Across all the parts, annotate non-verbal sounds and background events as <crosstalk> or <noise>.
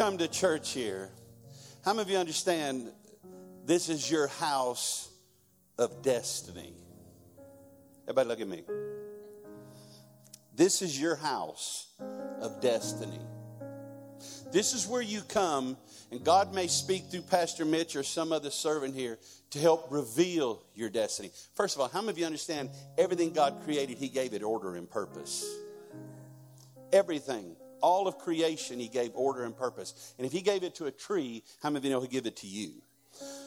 come to church here, how many of you understand this is your house of destiny? Everybody, look at me. This is your house of destiny. This is where you come, and God may speak through Pastor Mitch or some other servant here to help reveal your destiny. First of all, how many of you understand everything God created, He gave it order and purpose? Everything. All of creation, He gave order and purpose. And if He gave it to a tree, how many of you know He'll give it to you?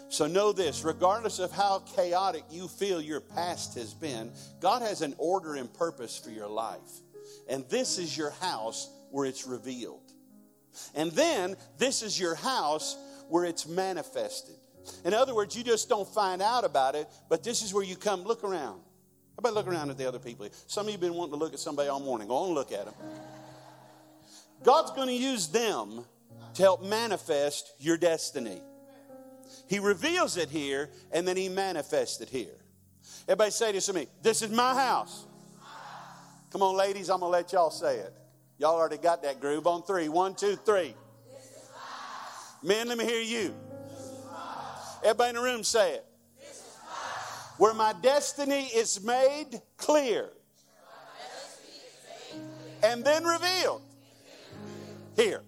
So know this regardless of how chaotic you feel your past has been, God has an order and purpose for your life. And this is your house where it's revealed. And then this is your house where it's manifested. In other words, you just don't find out about it, but this is where you come. Look around. How about look around at the other people? Some of you have been wanting to look at somebody all morning. Go on and look at them. God's going to use them to help manifest your destiny. He reveals it here, and then He manifests it here. Everybody say this to me. This is my house. Come on, ladies, I'm going to let y'all say it. Y'all already got that groove on three. One, two, three. Men, let me hear you. Everybody in the room say it. Where my destiny is made clear and then revealed. Here.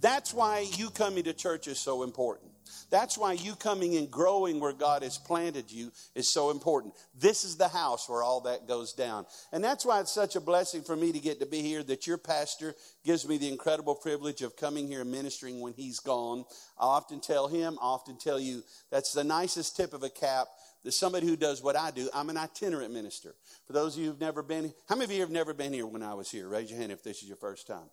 That's why you coming to church is so important. That's why you coming and growing where God has planted you is so important. This is the house where all that goes down. And that's why it's such a blessing for me to get to be here, that your pastor gives me the incredible privilege of coming here and ministering when he's gone. I often tell him, I often tell you, that's the nicest tip of a cap that somebody who does what I do, I'm an itinerant minister. For those of you who've never been, how many of you have never been here when I was here? Raise your hand if this is your first time.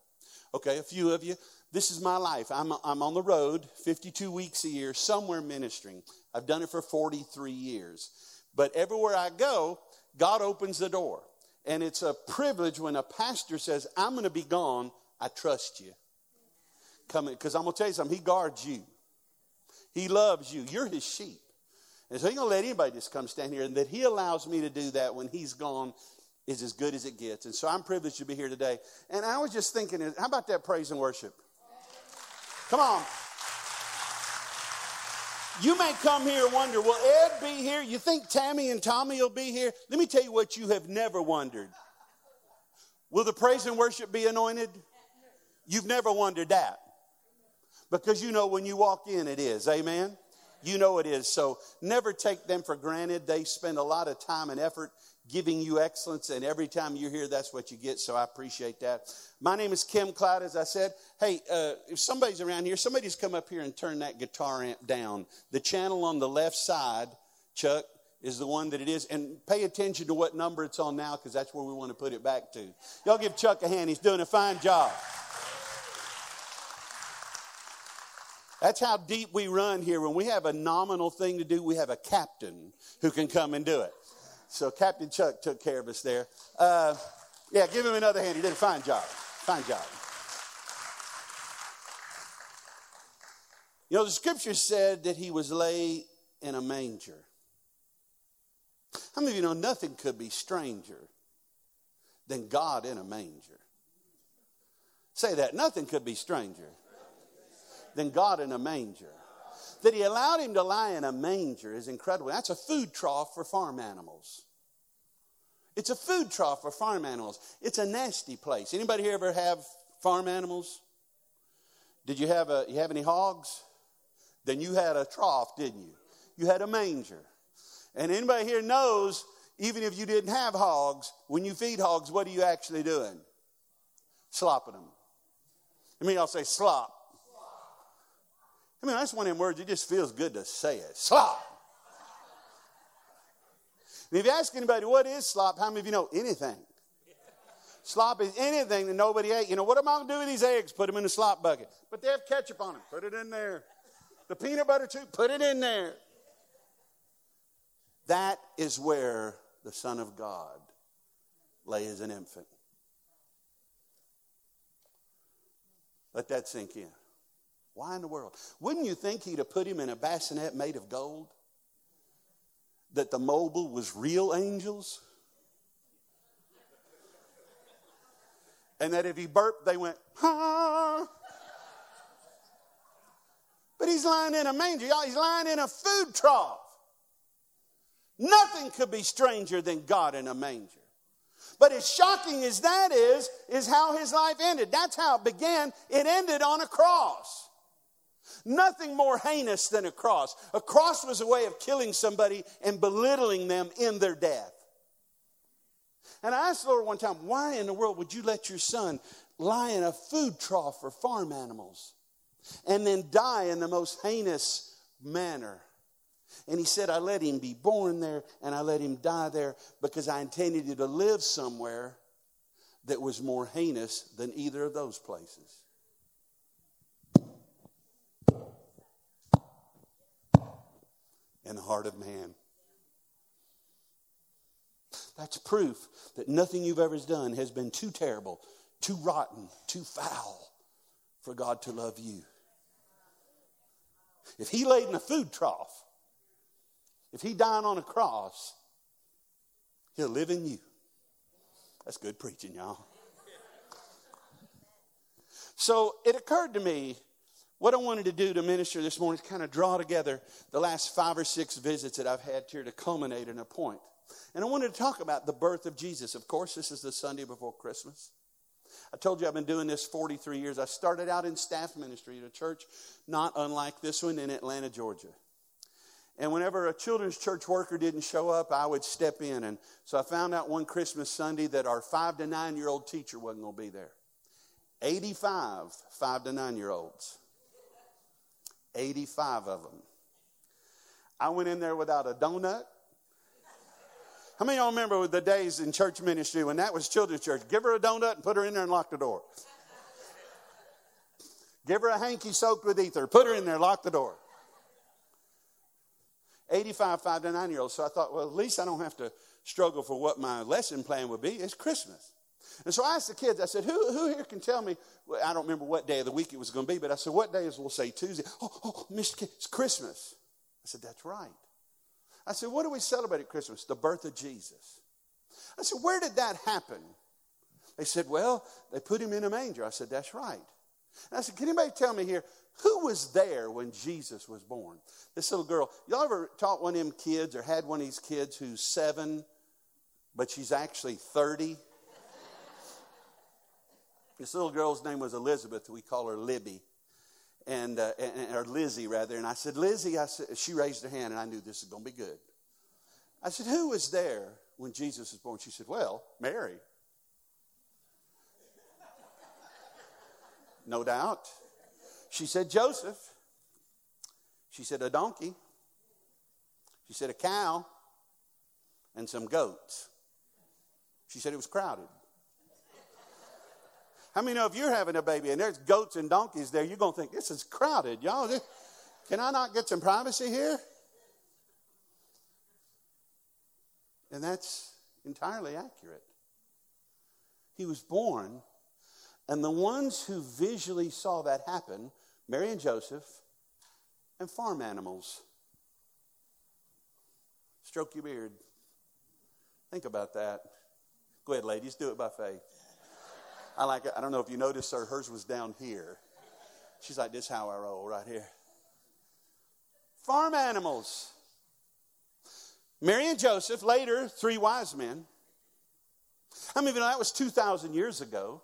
Okay, a few of you. This is my life. I'm, I'm on the road 52 weeks a year, somewhere ministering. I've done it for 43 years. But everywhere I go, God opens the door. And it's a privilege when a pastor says, I'm going to be gone. I trust you. Come because I'm going to tell you something. He guards you, He loves you. You're His sheep. And so He's going to let anybody just come stand here. And that He allows me to do that when He's gone is as good as it gets. And so I'm privileged to be here today. And I was just thinking, how about that praise and worship? Come on. You may come here and wonder, will Ed be here? You think Tammy and Tommy will be here? Let me tell you what you have never wondered. Will the praise and worship be anointed? You've never wondered that. Because you know when you walk in, it is. Amen? You know it is. So never take them for granted. They spend a lot of time and effort giving you excellence, and every time you're here, that's what you get. So I appreciate that. My name is Kim Klaudt, as I said. Hey, uh, if somebody's around here, somebody's come up here and turn that guitar amp down. The channel on the left side, Chuck, is the one that it is. And pay attention to what number it's on now, because that's where we want to put it back to. Y'all give Chuck a hand. He's doing a fine job. That's how deep we run here. When we have a nominal thing to do, we have a captain who can come and do it. So Captain Chuck took care of us there. Uh, yeah, give him another hand. He did a fine job. Fine job. You know, the scripture said that he was laid in a manger. How many of you know nothing could be stranger than God in a manger? Say that. Nothing could be stranger than God in a manger. That he allowed him to lie in a manger is incredible. That's a food trough for farm animals. It's a food trough for farm animals. It's a nasty place. Anybody here ever have farm animals? Did you have a you have any hogs? Then you had a trough, didn't you? You had a manger. And anybody here knows, even if you didn't have hogs, when you feed hogs, what are you actually doing? Slopping them. I mean, I'll say slop. I mean, that's one of them words, it just feels good to say it. Slop. And if you ask anybody, what is slop, how many of you know anything? Slop is anything that nobody ate. You know, what am I going to do with these eggs? Put them in the slop bucket. But they have ketchup on them. Put it in there. The peanut butter too, put it in there. That is where the Son of God lay as an infant. Let that sink in. Why in the world? Wouldn't you think he'd have put him in a bassinet made of gold? That the mobile was real angels? And that if he burped, they went, ha! But he's lying in a manger. Y'all, he's lying in a food trough. Nothing could be stranger than God in a manger. But as shocking as that is, is how his life ended. That's how it began. It ended on a cross. Nothing more heinous than a cross. A cross was a way of killing somebody and belittling them in their death. And I asked the Lord one time, why in the world would you let your son lie in a food trough for farm animals and then die in the most heinous manner? And he said, I let him be born there and I let him die there because I intended you to live somewhere that was more heinous than either of those places. In the heart of man. That's proof that nothing you've ever done has been too terrible, too rotten, too foul for God to love you. If he laid in a food trough, if he died on a cross, he'll live in you. That's good preaching, y'all. So it occurred to me what I wanted to do to minister this morning is kind of draw together the last five or six visits that I've had here to culminate in a point. And I wanted to talk about the birth of Jesus. Of course, this is the Sunday before Christmas. I told you I've been doing this 43 years. I started out in staff ministry at a church not unlike this one in Atlanta, Georgia. And whenever a children's church worker didn't show up, I would step in. And so I found out one Christmas Sunday that our five to nine year old teacher wasn't going to be there. 85 five to nine year olds. 85 of them. I went in there without a donut. How many of y'all remember the days in church ministry when that was children's church? Give her a donut and put her in there and lock the door. Give her a hanky soaked with ether, put her in there, lock the door. 85, 5 to 9 year olds. So I thought, well, at least I don't have to struggle for what my lesson plan would be. It's Christmas. And so I asked the kids, I said, who, who here can tell me? Well, I don't remember what day of the week it was going to be, but I said, what day is, we'll say Tuesday. Oh, oh, oh Mr. Kid, it's Christmas. I said, that's right. I said, what do we celebrate at Christmas? The birth of Jesus. I said, where did that happen? They said, well, they put him in a manger. I said, that's right. And I said, can anybody tell me here, who was there when Jesus was born? This little girl. Y'all ever taught one of them kids or had one of these kids who's seven, but she's actually 30? This little girl's name was Elizabeth. We call her Libby. And, uh, and, or Lizzie rather. And I said, Lizzie, I said, she raised her hand and I knew this was going to be good. I said, who was there when Jesus was born? She said, well, Mary. <laughs> No doubt. She said, Joseph. She said, a donkey. She said, a cow and some goats. She said it was crowded. How many know if you're having a baby and there's goats and donkeys there, you're going to think, this is crowded, y'all. Can I not get some privacy here? And that's entirely accurate. He was born, and the ones who visually saw that happen Mary and Joseph, and farm animals. Stroke your beard. Think about that. Go ahead, ladies, do it by faith. I like it. I don't know if you noticed, sir, hers was down here. She's like, this is how I roll right here. Farm animals. Mary and Joseph, later, three wise men. How many of you know that was 2,000 years ago?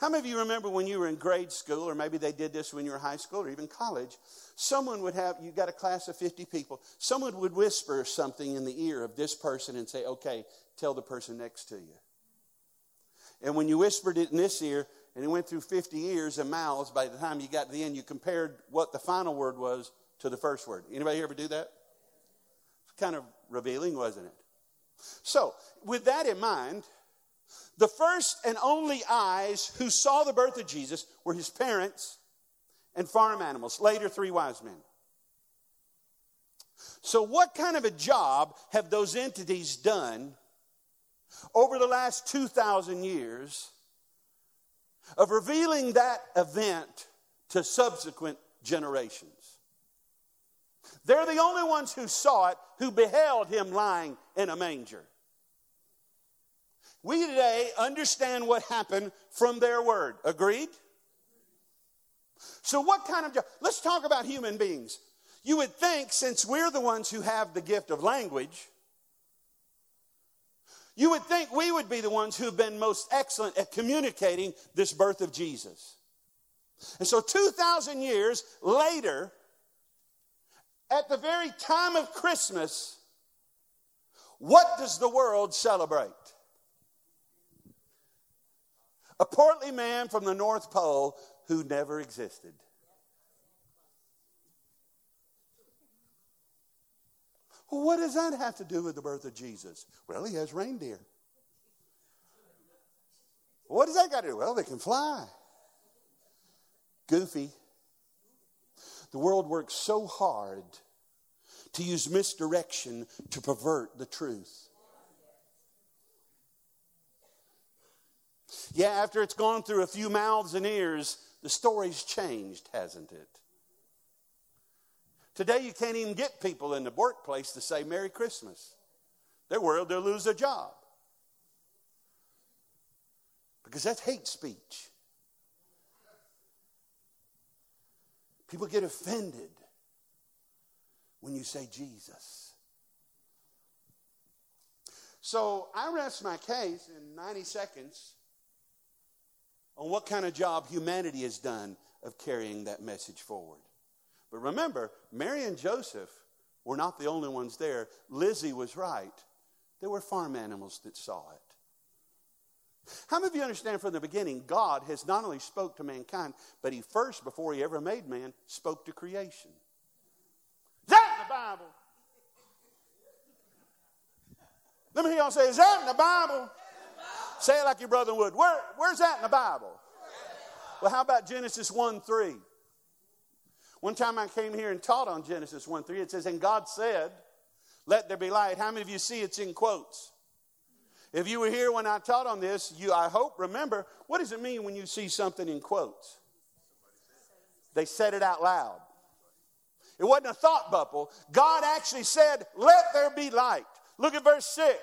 How many of you remember when you were in grade school, or maybe they did this when you were high school or even college? Someone would have, you got a class of 50 people, someone would whisper something in the ear of this person and say, okay, tell the person next to you. And when you whispered it in this ear, and it went through 50 ears and mouths, by the time you got to the end, you compared what the final word was to the first word. Anybody here ever do that? It's kind of revealing, wasn't it? So, with that in mind, the first and only eyes who saw the birth of Jesus were his parents and farm animals, later, three wise men. So, what kind of a job have those entities done over the last 2,000 years of revealing that event to subsequent generations? They're the only ones who saw it, who beheld him lying in a manger. We today understand what happened from their word. Agreed? So, what kind of job? Let's talk about human beings. You would think, since we're the ones who have the gift of language, you would think we would be the ones who've been most excellent at communicating this birth of Jesus. And so, 2,000 years later, at the very time of Christmas, what does the world celebrate? A portly man from the North Pole who never existed. Well, what does that have to do with the birth of Jesus? Well, he has reindeer. What does that got to do? Well, they can fly. Goofy. The world works so hard to use misdirection to pervert the truth. Yeah, after it's gone through a few mouths and ears, the story's changed, hasn't it? Today, you can't even get people in the workplace to say Merry Christmas. They're worried they'll lose their job. Because that's hate speech. People get offended when you say Jesus. So I rest my case in 90 seconds on what kind of job humanity has done of carrying that message forward. But remember, Mary and Joseph were not the only ones there. Lizzie was right. There were farm animals that saw it. How many of you understand from the beginning, God has not only spoke to mankind, but he first, before he ever made man, spoke to creation. Is that in the Bible? Let me hear y'all say, is that in the Bible? Say it like your brother would. Where, where's that in the Bible? Well, how about Genesis 1 3? One time I came here and taught on Genesis 1 3. It says, And God said, Let there be light. How many of you see it's in quotes? If you were here when I taught on this, you, I hope, remember, what does it mean when you see something in quotes? They said it out loud. It wasn't a thought bubble. God actually said, Let there be light. Look at verse 6.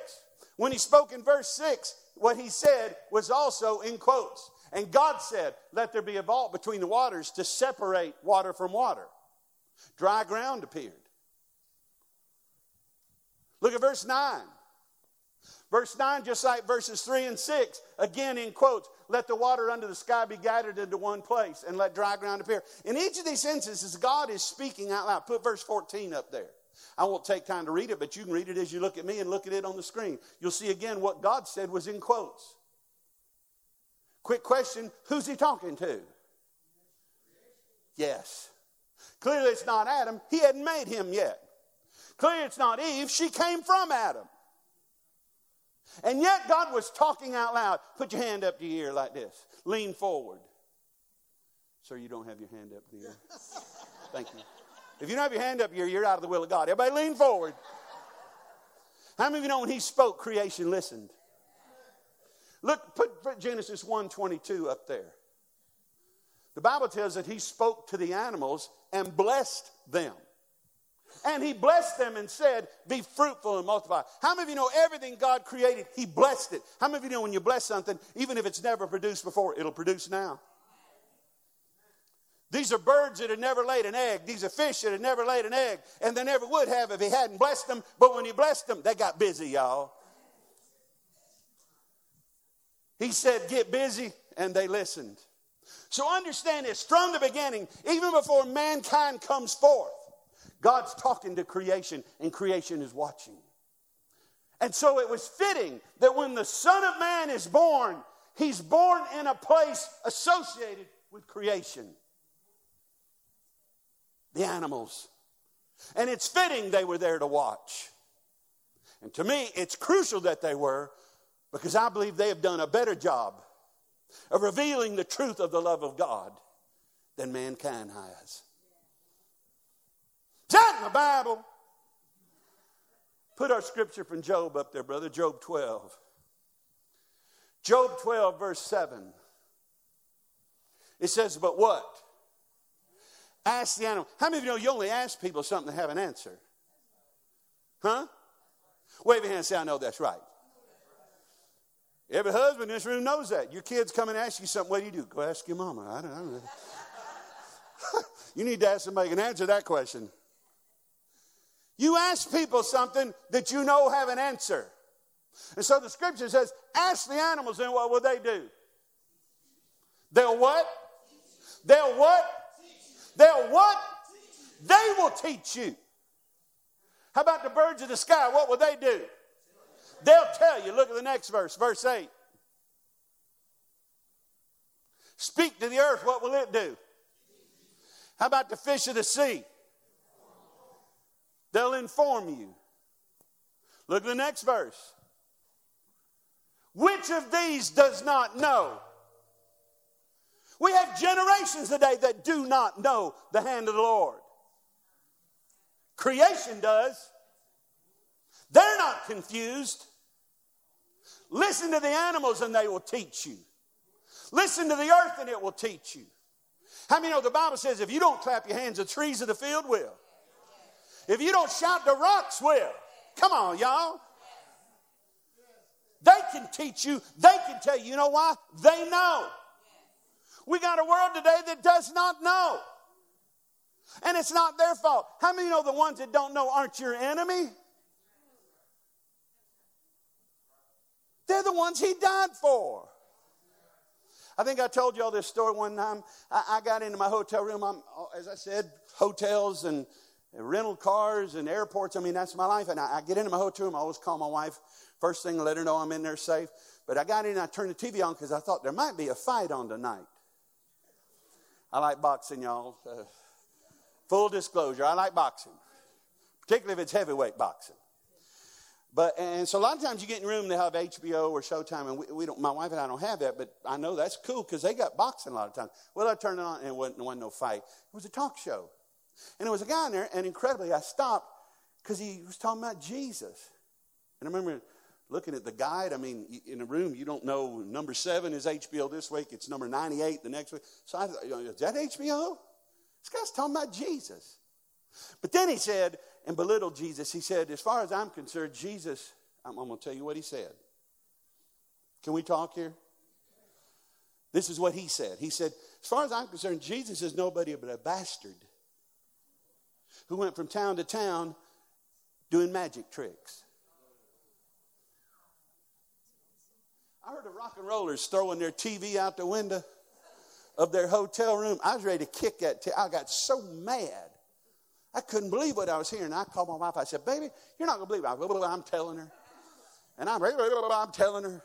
When he spoke in verse 6, what he said was also in quotes. And God said, Let there be a vault between the waters to separate water from water. Dry ground appeared. Look at verse 9. Verse 9, just like verses 3 and 6, again in quotes, let the water under the sky be gathered into one place and let dry ground appear. In each of these instances, God is speaking out loud. Put verse 14 up there. I won't take time to read it, but you can read it as you look at me and look at it on the screen. You'll see again what God said was in quotes. Quick question who's he talking to? Yes. Clearly it's not Adam. He hadn't made him yet. Clearly it's not Eve. She came from Adam. And yet God was talking out loud. Put your hand up to your ear like this. Lean forward. Sir, you don't have your hand up to your ear. Thank you. If you don't have your hand up here, you're out of the will of God. Everybody lean forward. How many of you know when he spoke, creation listened? Look, put, Genesis 1:22 up there. The Bible tells that he spoke to the animals and blessed them. And he blessed them and said, Be fruitful and multiply. How many of you know everything God created, he blessed it? How many of you know when you bless something, even if it's never produced before, it'll produce now? These are birds that had never laid an egg. These are fish that had never laid an egg. And they never would have if he hadn't blessed them. But when he blessed them, they got busy, y'all. He said, Get busy, and they listened. So understand this from the beginning, even before mankind comes forth, God's talking to creation, and creation is watching. And so it was fitting that when the Son of Man is born, he's born in a place associated with creation the animals. And it's fitting they were there to watch. And to me, it's crucial that they were because I believe they have done a better job of revealing the truth of the love of God than mankind has. Is in the Bible? Put our scripture from Job up there, brother. Job 12. Job 12, verse 7. It says, But what? Ask the animal. How many of you know you only ask people something to have an answer? Huh? Wave your hand and say, I know that's right. Every husband in this room knows that. Your kids come and ask you something. What do you do? Go ask your mama. I don't, I don't. <laughs> You need to ask somebody who can answer that question. You ask people something that you know have an answer. And so the scripture says, ask the animals, and what will they do? They'll what? They'll what? They'll what? They will teach you. How about the birds of the sky? What will they do? Tell you. Look at the next verse, verse 8. Speak to the earth, what will it do? How about the fish of the sea? They'll inform you. Look at the next verse. Which of these does not know? We have generations today that do not know the hand of the Lord. Creation does. They're not confused. Listen to the animals and they will teach you. Listen to the earth and it will teach you. How many know the Bible says if you don't clap your hands, the trees of the field will? If you don't shout, the rocks will. Come on, y'all. They can teach you, they can tell you. You know why? They know. We got a world today that does not know. And it's not their fault. How many know the ones that don't know aren't your enemy? They're the ones he died for. I think I told you all this story one time. I, I got into my hotel room. I'm, as I said, hotels and rental cars and airports. I mean, that's my life. And I, I, get into my hotel room. I always call my wife first thing, let her know I'm in there safe. But I got in and I turned the TV on because I thought there might be a fight on tonight. I like boxing, y'all. Uh, full disclosure, I like boxing, particularly if it's heavyweight boxing. But and so a lot of times you get in room they have HBO or Showtime, and we, we, don't. My wife and I don't have that, but I know that's cool because they got boxing a lot of times. Well, I turned it on and it wasn't, wasn't no fight. It was a talk show, and there was a guy in there, and incredibly, I stopped because he was talking about Jesus, and I remember looking at the guide. I mean, in a room you don't know number seven is HBO this week. It's number ninety-eight the next week. So I thought, is that HBO? This guy's talking about Jesus. But then he said, and belittled Jesus. He said, As far as I'm concerned, Jesus, I'm, I'm going to tell you what he said. Can we talk here? This is what he said. He said, As far as I'm concerned, Jesus is nobody but a bastard who went from town to town doing magic tricks. I heard the rock and rollers throwing their TV out the window of their hotel room. I was ready to kick that. T- I got so mad. I couldn't believe what I was hearing. I called my wife. I said, Baby, you're not going to believe it. I'm telling her. And I'm, I'm telling her.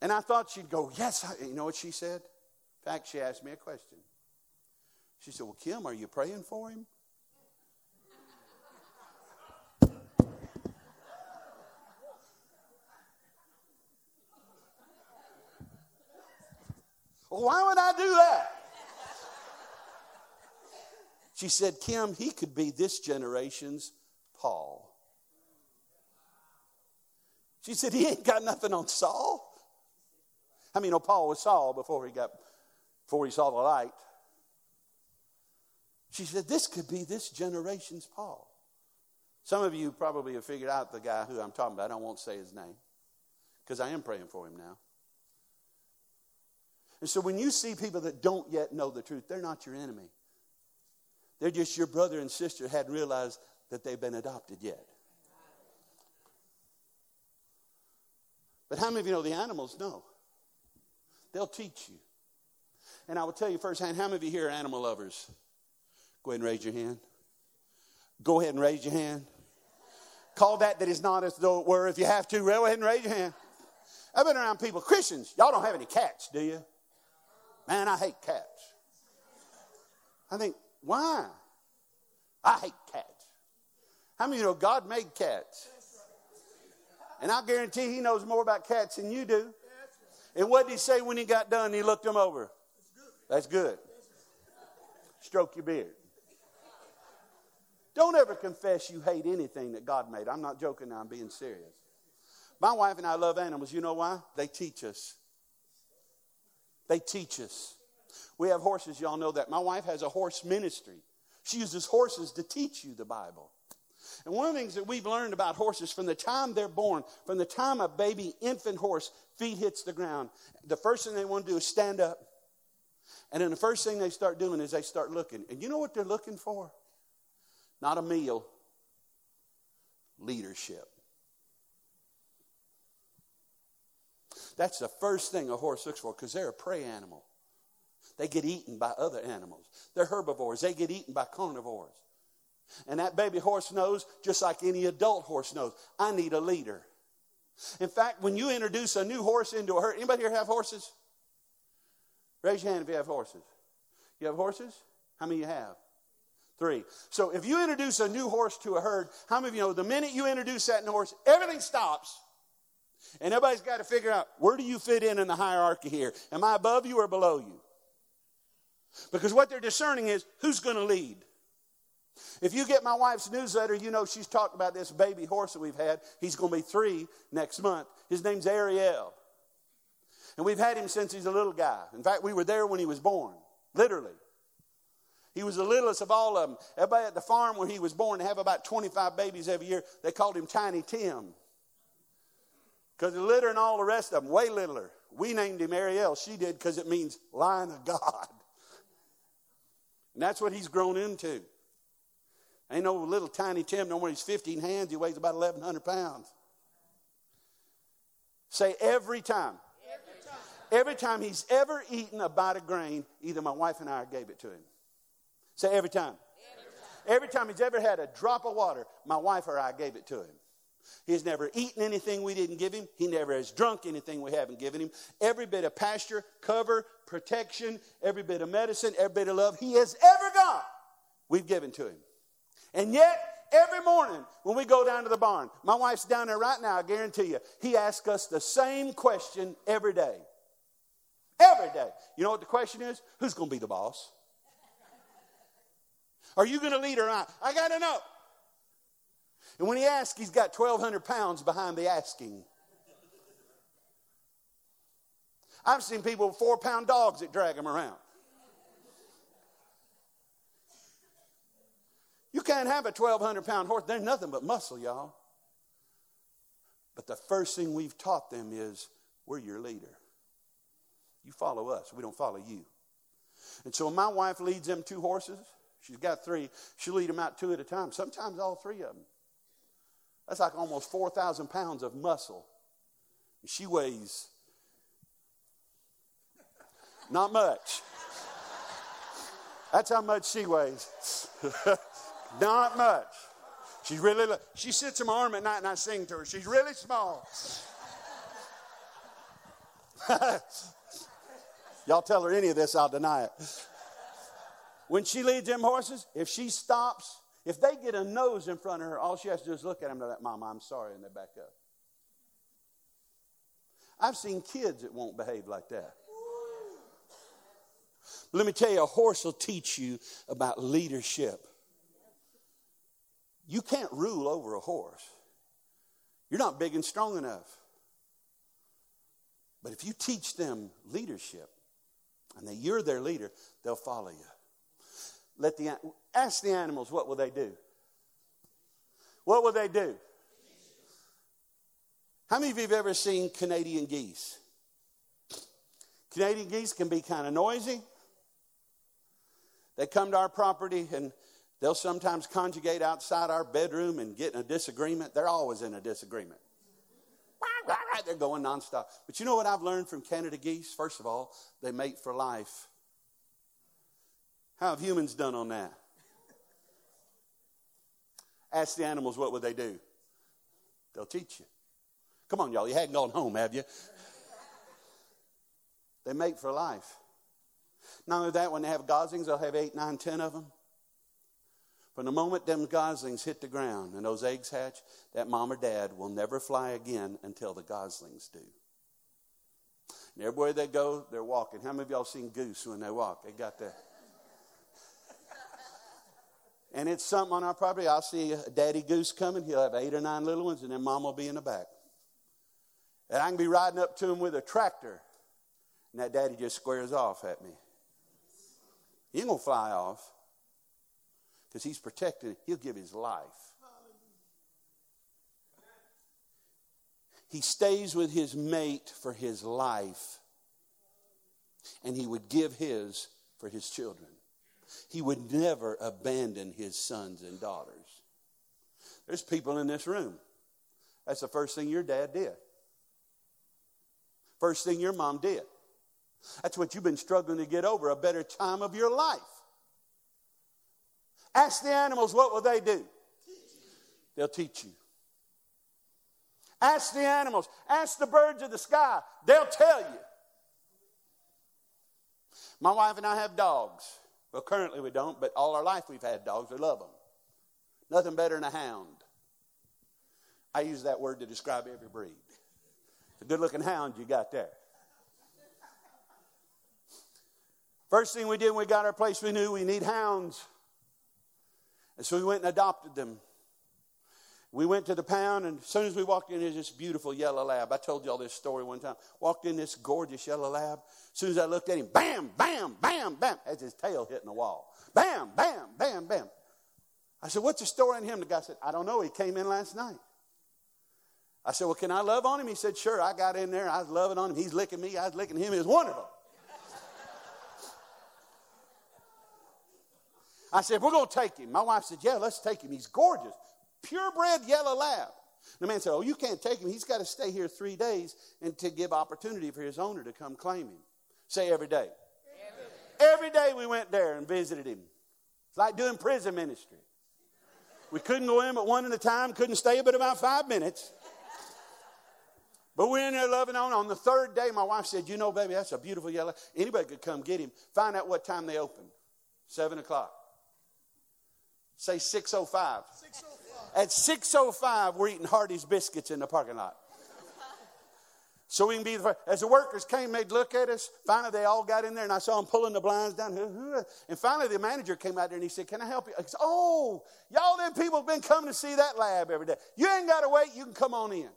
And I thought she'd go, Yes. You know what she said? In fact, she asked me a question. She said, Well, Kim, are you praying for him? <laughs> why would I do that? She said, Kim, he could be this generation's Paul. She said, he ain't got nothing on Saul. I mean, no, Paul was Saul before he got, before he saw the light. She said, this could be this generation's Paul. Some of you probably have figured out the guy who I'm talking about. I won't say his name because I am praying for him now. And so when you see people that don't yet know the truth, they're not your enemy. They're just your brother and sister hadn't realized that they've been adopted yet. But how many of you know the animals know? They'll teach you. And I will tell you firsthand, how many of you here are animal lovers? Go ahead and raise your hand. Go ahead and raise your hand. Call that that is not as though it were. If you have to, go ahead and raise your hand. I've been around people, Christians, y'all don't have any cats, do you? Man, I hate cats. I think, why? I hate cats. How many of you know God made cats? And I guarantee he knows more about cats than you do. And what did he say when he got done? He looked them over. That's good. Stroke your beard. Don't ever confess you hate anything that God made. I'm not joking now, I'm being serious. My wife and I love animals. You know why? They teach us. They teach us. We have horses, y'all know that. My wife has a horse ministry. She uses horses to teach you the Bible. And one of the things that we've learned about horses from the time they're born, from the time a baby infant horse feet hits the ground, the first thing they want to do is stand up And then the first thing they start doing is they start looking. And you know what they're looking for? Not a meal, leadership. That's the first thing a horse looks for because they're a prey animal. They get eaten by other animals. They're herbivores. They get eaten by carnivores. And that baby horse knows, just like any adult horse knows, I need a leader. In fact, when you introduce a new horse into a herd, anybody here have horses? Raise your hand if you have horses. You have horses? How many you have? Three. So if you introduce a new horse to a herd, how many of you know the minute you introduce that new horse, everything stops. And everybody's got to figure out where do you fit in in the hierarchy here? Am I above you or below you? Because what they're discerning is who's going to lead. If you get my wife's newsletter, you know she's talked about this baby horse that we've had. He's going to be three next month. His name's Ariel. And we've had him since he's a little guy. In fact, we were there when he was born, literally. He was the littlest of all of them. Everybody at the farm where he was born, they have about 25 babies every year. They called him Tiny Tim. Because the litter and all the rest of them, way littler. We named him Ariel. She did because it means Lion of God. And that's what he's grown into. Ain't no little tiny Tim, no more he's 15 hands, he weighs about 1,100 pounds. Say every time. Every time. He's ever eaten a bite of grain, either my wife and I gave it to him. Say every time. Every time, every time he's ever had a drop of water, my wife or I gave it to him. He's never eaten anything we didn't give him. He never has drunk anything we haven't given him. Every bit of pasture, cover, protection, every bit of medicine, every bit of love he has ever got, we've given to him. And yet, every morning when we go down to the barn, my wife's down there right now, I guarantee you, he asks us the same question every day. Every day. You know what the question is? Who's going to be the boss? Are you going to lead or not? I got to know. And when he asks, he's got 1,200 pounds behind the asking. I've seen people with four pound dogs that drag them around. You can't have a 1,200 pound horse. They're nothing but muscle, y'all. But the first thing we've taught them is we're your leader. You follow us, we don't follow you. And so my wife leads them two horses, she's got three, she'll lead them out two at a time, sometimes all three of them. That's like almost 4,000 pounds of muscle. She weighs not much. That's how much she weighs. <laughs> not much. She's really, she sits in my arm at night and I sing to her. She's really small. <laughs> Y'all tell her any of this, I'll deny it. When she leads them horses, if she stops, if they get a nose in front of her, all she has to do is look at them and go, Mama, I'm sorry, and they back up. I've seen kids that won't behave like that. Let me tell you, a horse will teach you about leadership. You can't rule over a horse. You're not big and strong enough. But if you teach them leadership and that you're their leader, they'll follow you. Let the ask the animals what will they do? What will they do? How many of you have ever seen Canadian geese? Canadian geese can be kind of noisy. They come to our property and they'll sometimes conjugate outside our bedroom and get in a disagreement. They're always in a disagreement. They're going nonstop. But you know what I've learned from Canada geese? First of all, they mate for life. How have humans done on that? Ask the animals what would they do? They'll teach you. Come on, y'all. You hadn't gone home, have you? They mate for life. Not only that, when they have goslings, they'll have eight, nine, ten of them. From the moment them goslings hit the ground and those eggs hatch, that mom or dad will never fly again until the goslings do. And everywhere they go, they're walking. How many of y'all seen goose when they walk? They got that and it's something on our property. I'll see a daddy goose coming. He'll have eight or nine little ones, and then mom will be in the back. And I can be riding up to him with a tractor, and that daddy just squares off at me. He ain't gonna fly off because he's protected. He'll give his life. He stays with his mate for his life, and he would give his for his children. He would never abandon his sons and daughters. There's people in this room. That's the first thing your dad did. First thing your mom did. That's what you've been struggling to get over a better time of your life. Ask the animals, what will they do? They'll teach you. Ask the animals, ask the birds of the sky, they'll tell you. My wife and I have dogs. Well, currently we don't, but all our life we've had dogs. We love them. Nothing better than a hound. I use that word to describe every breed. a good looking hound you got there. First thing we did when we got our place, we knew we need hounds. And so we went and adopted them. We went to the pound, and as soon as we walked in, there's this beautiful yellow lab. I told y'all this story one time. Walked in this gorgeous yellow lab. As soon as I looked at him, bam, bam, bam, bam, as his tail hitting the wall. Bam, bam, bam, bam. I said, What's the story on him? The guy said, I don't know. He came in last night. I said, Well, can I love on him? He said, Sure. I got in there. I was loving on him. He's licking me. I was licking him. It was wonderful. I said, We're going to take him. My wife said, Yeah, let's take him. He's gorgeous purebred yellow lab. The man said, Oh, you can't take him. He's got to stay here three days and to give opportunity for his owner to come claim him. Say every day. Every day we went there and visited him. It's like doing prison ministry. We couldn't go in but one at a time, couldn't stay but about five minutes. But we're in there loving on. On the third day, my wife said, You know, baby, that's a beautiful yellow. Anybody could come get him. Find out what time they open. Seven o'clock. Say 605. 605. At 6.05, we're eating Hardee's biscuits in the parking lot. So we can be the As the workers came, they'd look at us. Finally, they all got in there, and I saw them pulling the blinds down. <laughs> And finally, the manager came out there and he said, Can I help you? I said, Oh, y'all them people have been coming to see that lab every day. You ain't got to wait. You can come on in.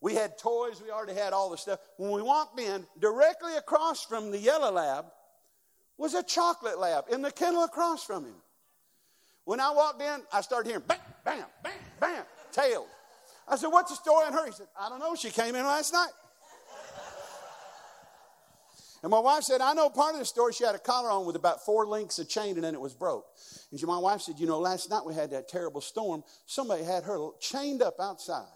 We had toys. We already had all the stuff. When we walked in, directly across from the yellow lab was a chocolate lab in the kennel across from him. When I walked in, I started hearing bam, bam, bam, bam, tails. I said, What's the story on her? He said, I don't know. She came in last night. And my wife said, I know part of the story. She had a collar on with about four links of chain and then it was broke. And my wife said, You know, last night we had that terrible storm. Somebody had her chained up outside.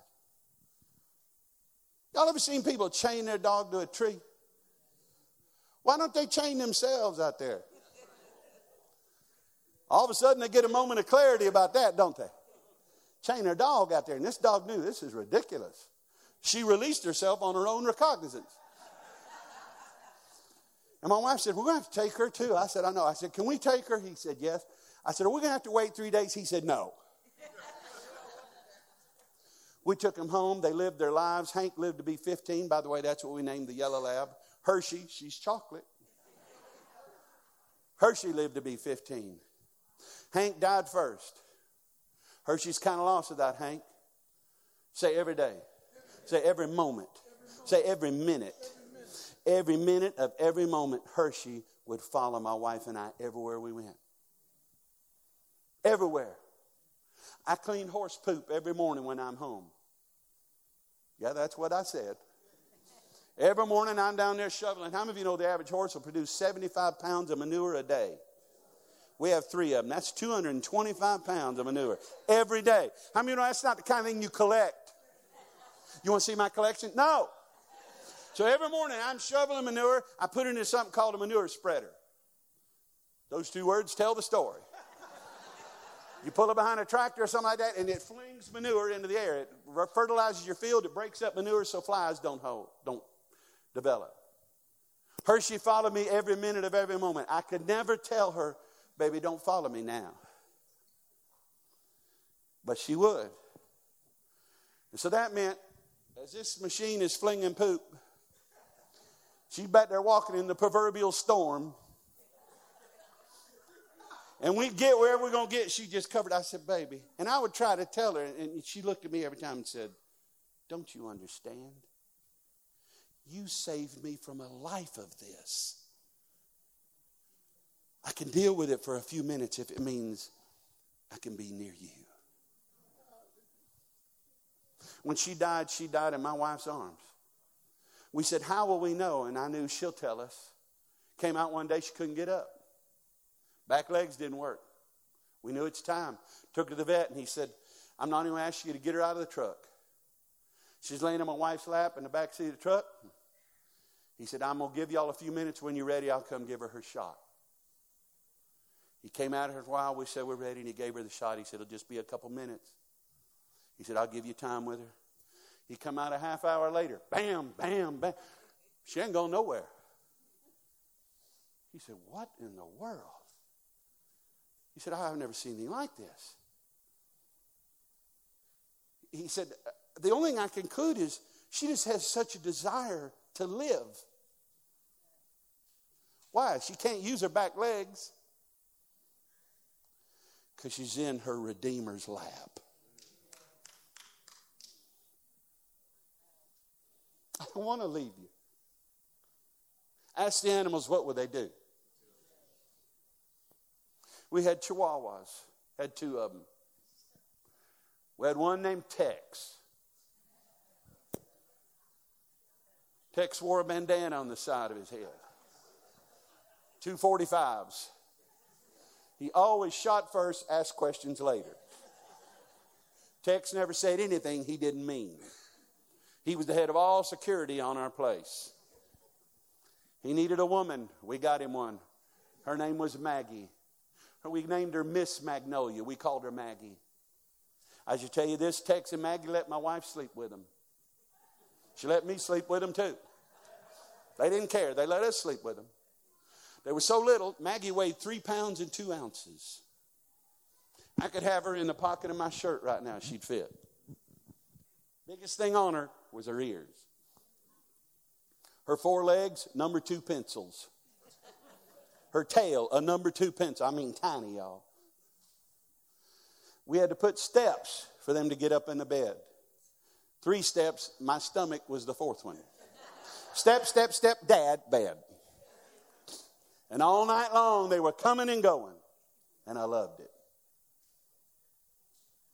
Y'all ever seen people chain their dog to a tree? Why don't they chain themselves out there? All of a sudden, they get a moment of clarity about that, don't they? Chain her dog out there, and this dog knew this is ridiculous. She released herself on her own recognizance. And my wife said, We're going to have to take her too. I said, I know. I said, Can we take her? He said, Yes. I said, Are we going to have to wait three days? He said, No. we took them home. They lived their lives. Hank lived to be 15. By the way, that's what we named the yellow lab. Hershey, she's chocolate. Hershey lived to be 15. Hank died first. Hershey's kind of lost without Hank. Say every day. Say every moment. Say every minute. Every minute of every moment, Hershey would follow my wife and I everywhere we went. Everywhere. I clean horse poop every morning when I'm home. Yeah, that's what I said. Every morning I'm down there shoveling. How many of you know the average horse will produce 75 pounds of manure a day? We have three of them. That's 225 pounds of manure every day. How many you know that's not the kind of thing you collect? You want to see my collection? No. So every morning I'm shoveling manure. I put it into something called a manure spreader. Those two words tell the story. You pull it behind a tractor or something like that, and it flings manure into the air. It fertilizes your field. It breaks up manure so flies don't hold, don't develop. Hershey followed me every minute of every moment. I could never tell her Baby, don't follow me now. But she would. And so that meant, as this machine is flinging poop, she's back there walking in the proverbial storm. And we get wherever we're going to get, she just covered. I said, baby. And I would try to tell her, and she looked at me every time and said, Don't you understand? You saved me from a life of this. I can deal with it for a few minutes if it means I can be near you. When she died, she died in my wife's arms. We said, How will we know? And I knew she'll tell us Came out one day, she couldn't get up. Back legs didn't work. We knew it's time. Took her to the vet, and he said, I'm not even asking you to get her out of the truck. She's laying in my wife's lap in the back seat of the truck. He said, I'm going to give y'all a few minutes. When you're ready, I'll come give her her shot. He came out of her while. We said, We're ready. And he gave her the shot. He said, It'll just be a couple minutes. He said, I'll give you time with her. He come out a half hour later. Bam, bam, bam. She ain't going nowhere. He said, What in the world? He said, I've never seen anything like this. He said, The only thing I conclude is she just has such a desire to live. Why? She can't use her back legs because she's in her Redeemer's lap. <laughs> I don't want to leave you. Ask the animals what would they do. We had chihuahuas, had two of them. We had one named Tex. Tex wore a bandana on the side of his head. Two 45s. He always shot first, asked questions later. Tex never said anything he didn't mean. He was the head of all security on our place. He needed a woman. We got him one. Her name was Maggie. We named her Miss Magnolia. We called her Maggie. I should tell you this Tex and Maggie let my wife sleep with them. She let me sleep with them too. They didn't care. They let us sleep with them. They were so little, Maggie weighed three pounds and two ounces. I could have her in the pocket of my shirt right now. She'd fit. Biggest thing on her was her ears. Her four legs, number two pencils. Her tail, a number two pencil. I mean, tiny, y'all. We had to put steps for them to get up in the bed. Three steps, my stomach was the fourth one. Step, step, step, dad, bed. And all night long they were coming and going, and I loved it.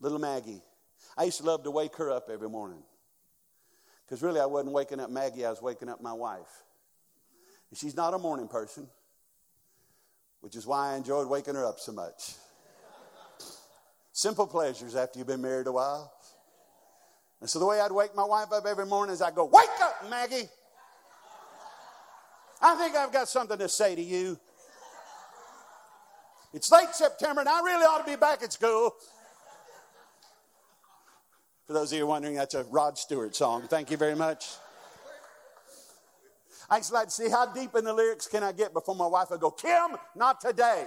Little Maggie. I used to love to wake her up every morning. Because really, I wasn't waking up Maggie, I was waking up my wife. And she's not a morning person, which is why I enjoyed waking her up so much. Simple pleasures after you've been married a while. And so the way I'd wake my wife up every morning is I'd go, Wake up, Maggie! I think I've got something to say to you. It's late September, and I really ought to be back at school. For those of you wondering, that's a Rod Stewart song. Thank you very much. I just like to see how deep in the lyrics can I get before my wife would go, Kim, not today.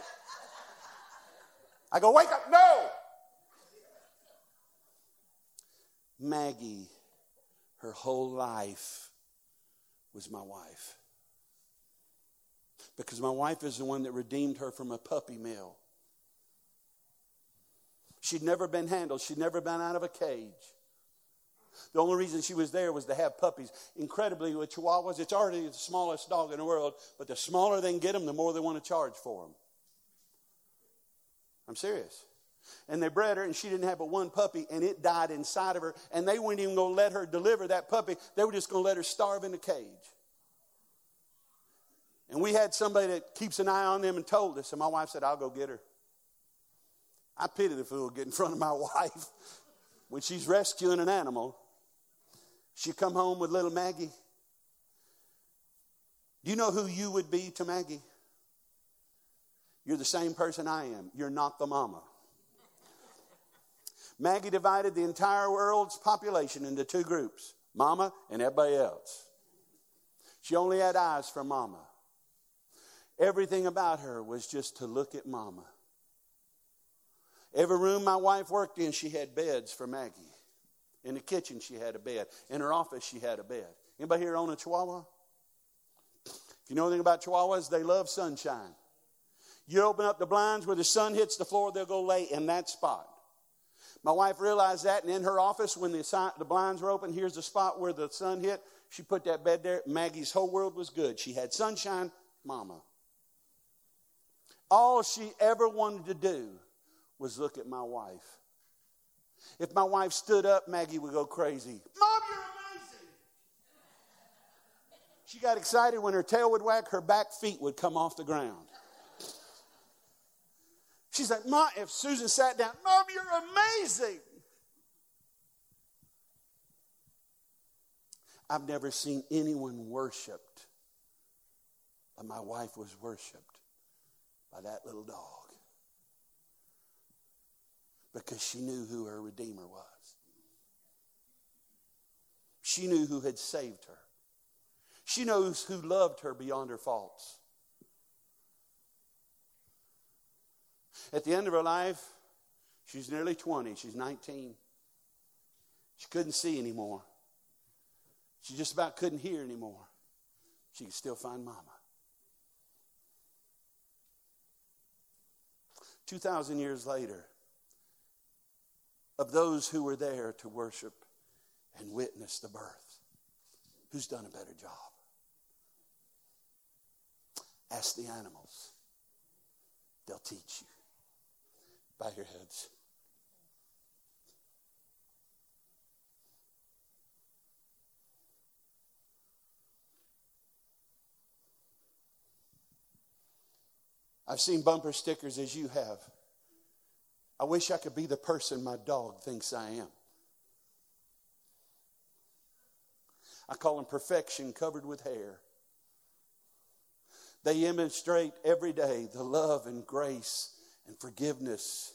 I go, wake up, no. Maggie, her whole life was my wife because my wife is the one that redeemed her from a puppy mill. She'd never been handled, she'd never been out of a cage. The only reason she was there was to have puppies. Incredibly, with Chihuahuas, it's already the smallest dog in the world, but the smaller they can get them, the more they want to charge for them. I'm serious. And they bred her, and she didn't have but one puppy, and it died inside of her. And they weren't even going to let her deliver that puppy. They were just going to let her starve in the cage. And we had somebody that keeps an eye on them and told us. And my wife said, I'll go get her. I pity the fool get in front of my <laughs> wife when she's rescuing an animal. She come home with little Maggie. Do you know who you would be to Maggie? You're the same person I am. You're not the mama. Maggie divided the entire world's population into two groups mama and everybody else. She only had eyes for mama. Everything about her was just to look at mama. Every room my wife worked in, she had beds for Maggie. In the kitchen, she had a bed. In her office, she had a bed. Anybody here own a Chihuahua? If you know anything about Chihuahuas, they love sunshine. You open up the blinds where the sun hits the floor, they'll go lay in that spot. My wife realized that, and in her office, when the, the blinds were open, here's the spot where the sun hit. She put that bed there. Maggie's whole world was good. She had sunshine, mama. All she ever wanted to do was look at my wife. If my wife stood up, Maggie would go crazy. Mom, you're amazing. She got excited when her tail would wag, her back feet would come off the ground. She's like, Mom, if Susan sat down, Mom, you're amazing. I've never seen anyone worshiped, but my wife was worshiped by that little dog because she knew who her Redeemer was. She knew who had saved her. She knows who loved her beyond her faults. At the end of her life, she's nearly 20, she's 19. She couldn't see anymore. She just about couldn't hear anymore. She could still find mama. 2,000 years later, of those who were there to worship and witness the birth, who's done a better job? Ask the animals, they'll teach you. Bow your heads. I've seen bumper stickers as you have. I wish I could be the person my dog thinks I am. I call them perfection covered with hair. They demonstrate every day the love and grace and forgiveness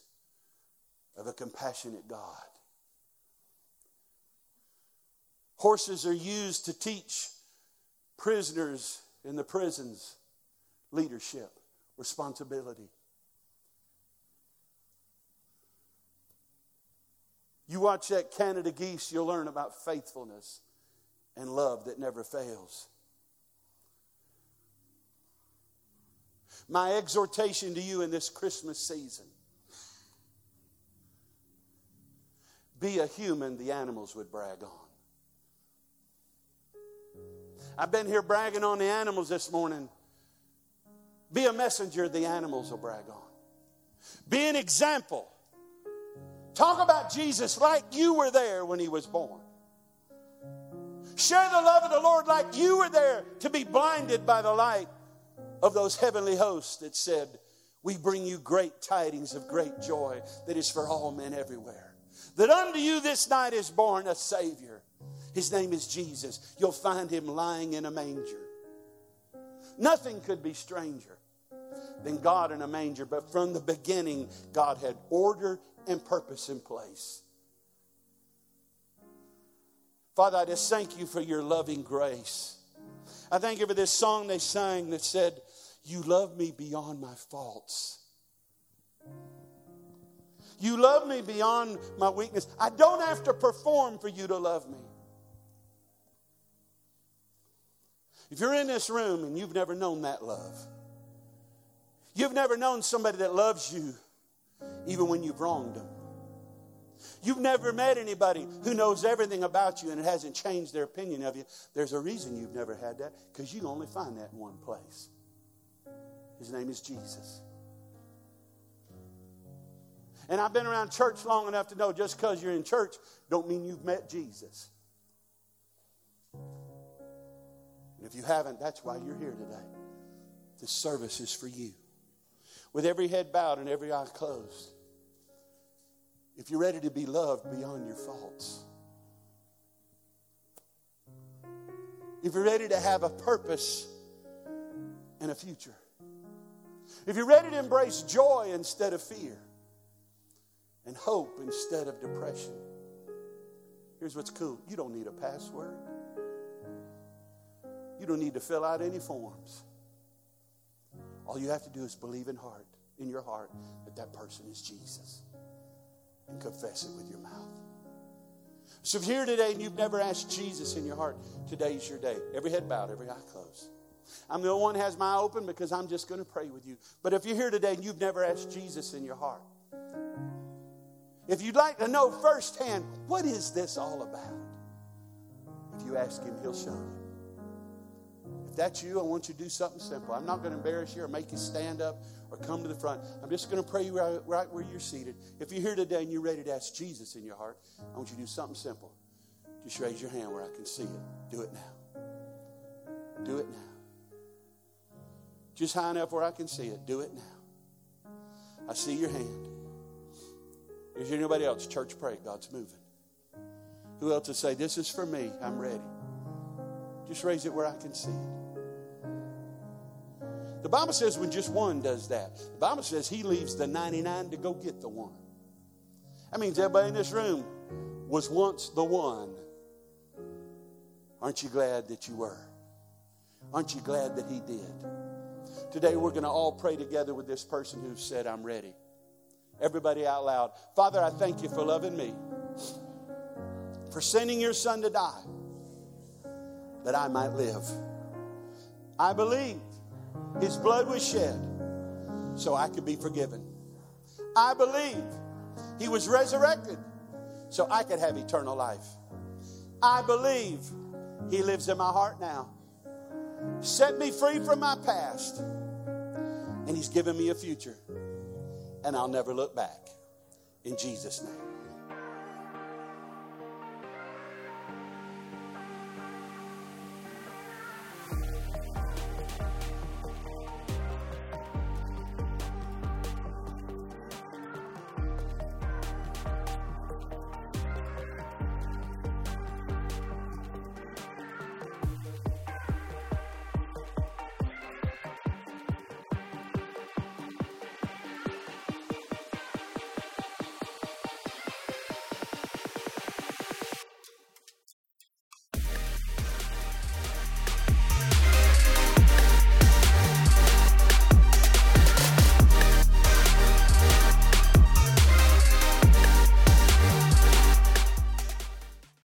of a compassionate God. Horses are used to teach prisoners in the prisons leadership responsibility. You watch that Canada geese, you'll learn about faithfulness and love that never fails. My exhortation to you in this Christmas season be a human the animals would brag on. I've been here bragging on the animals this morning. Be a messenger the animals will brag on. Be an example. Talk about Jesus like you were there when he was born. Share the love of the Lord like you were there to be blinded by the light of those heavenly hosts that said, We bring you great tidings of great joy that is for all men everywhere. That unto you this night is born a Savior. His name is Jesus. You'll find him lying in a manger. Nothing could be stranger than God in a manger. But from the beginning, God had order and purpose in place. Father, I just thank you for your loving grace. I thank you for this song they sang that said, You love me beyond my faults. You love me beyond my weakness. I don't have to perform for you to love me. If you're in this room and you've never known that love, You've never known somebody that loves you even when you've wronged them. You've never met anybody who knows everything about you and it hasn't changed their opinion of you. There's a reason you've never had that because you only find that in one place. His name is Jesus. And I've been around church long enough to know just because you're in church don't mean you've met Jesus. And if you haven't, that's why you're here today. This service is for you with every head bowed and every eye closed. If you're ready to be loved beyond your faults, if you're ready to have a purpose and a future, if you're ready to embrace joy instead of fear and hope instead of depression, here's what's cool. You don't need a password, you don't need to fill out any forms. All you have to do is believe in heart, in your heart, that that person is Jesus, and confess it with your mouth. So if you're here today and you've never asked Jesus in your heart, today's your day. Every head bowed, every eye closed. I'm the only one has my open because I'm just going to pray with you. But if you're here today and you've never asked Jesus in your heart, if you'd like to know firsthand, what is this all about? If you ask him, he'll show you that's you, I want you to do something simple. I'm not going to embarrass you or make you stand up or come to the front. I'm just going to pray right, right where you're seated. If you're here today and you're ready to ask Jesus in your heart, I want you to do something simple. Just raise your hand where I can see it. Do it now. Do it now. Just high enough where I can see it. Do it now. I see your hand. Is there anybody else? Church, pray. God's moving. Who else to say, This is for me. I'm ready. Just raise it where I can see it. The Bible says when just one does that, the Bible says he leaves the 99 to go get the one. That means everybody in this room was once the one. Aren't you glad that you were? Aren't you glad that he did? Today we're going to all pray together with this person who said, I'm ready. Everybody out loud. Father, I thank you for loving me, for sending your son to die, that I might live. I believe his blood was shed so I could be forgiven. I believe he was resurrected so I could have eternal life. I believe he lives in my heart now. Set me free from my past. And he's given me a future. And I'll never look back. In Jesus' name.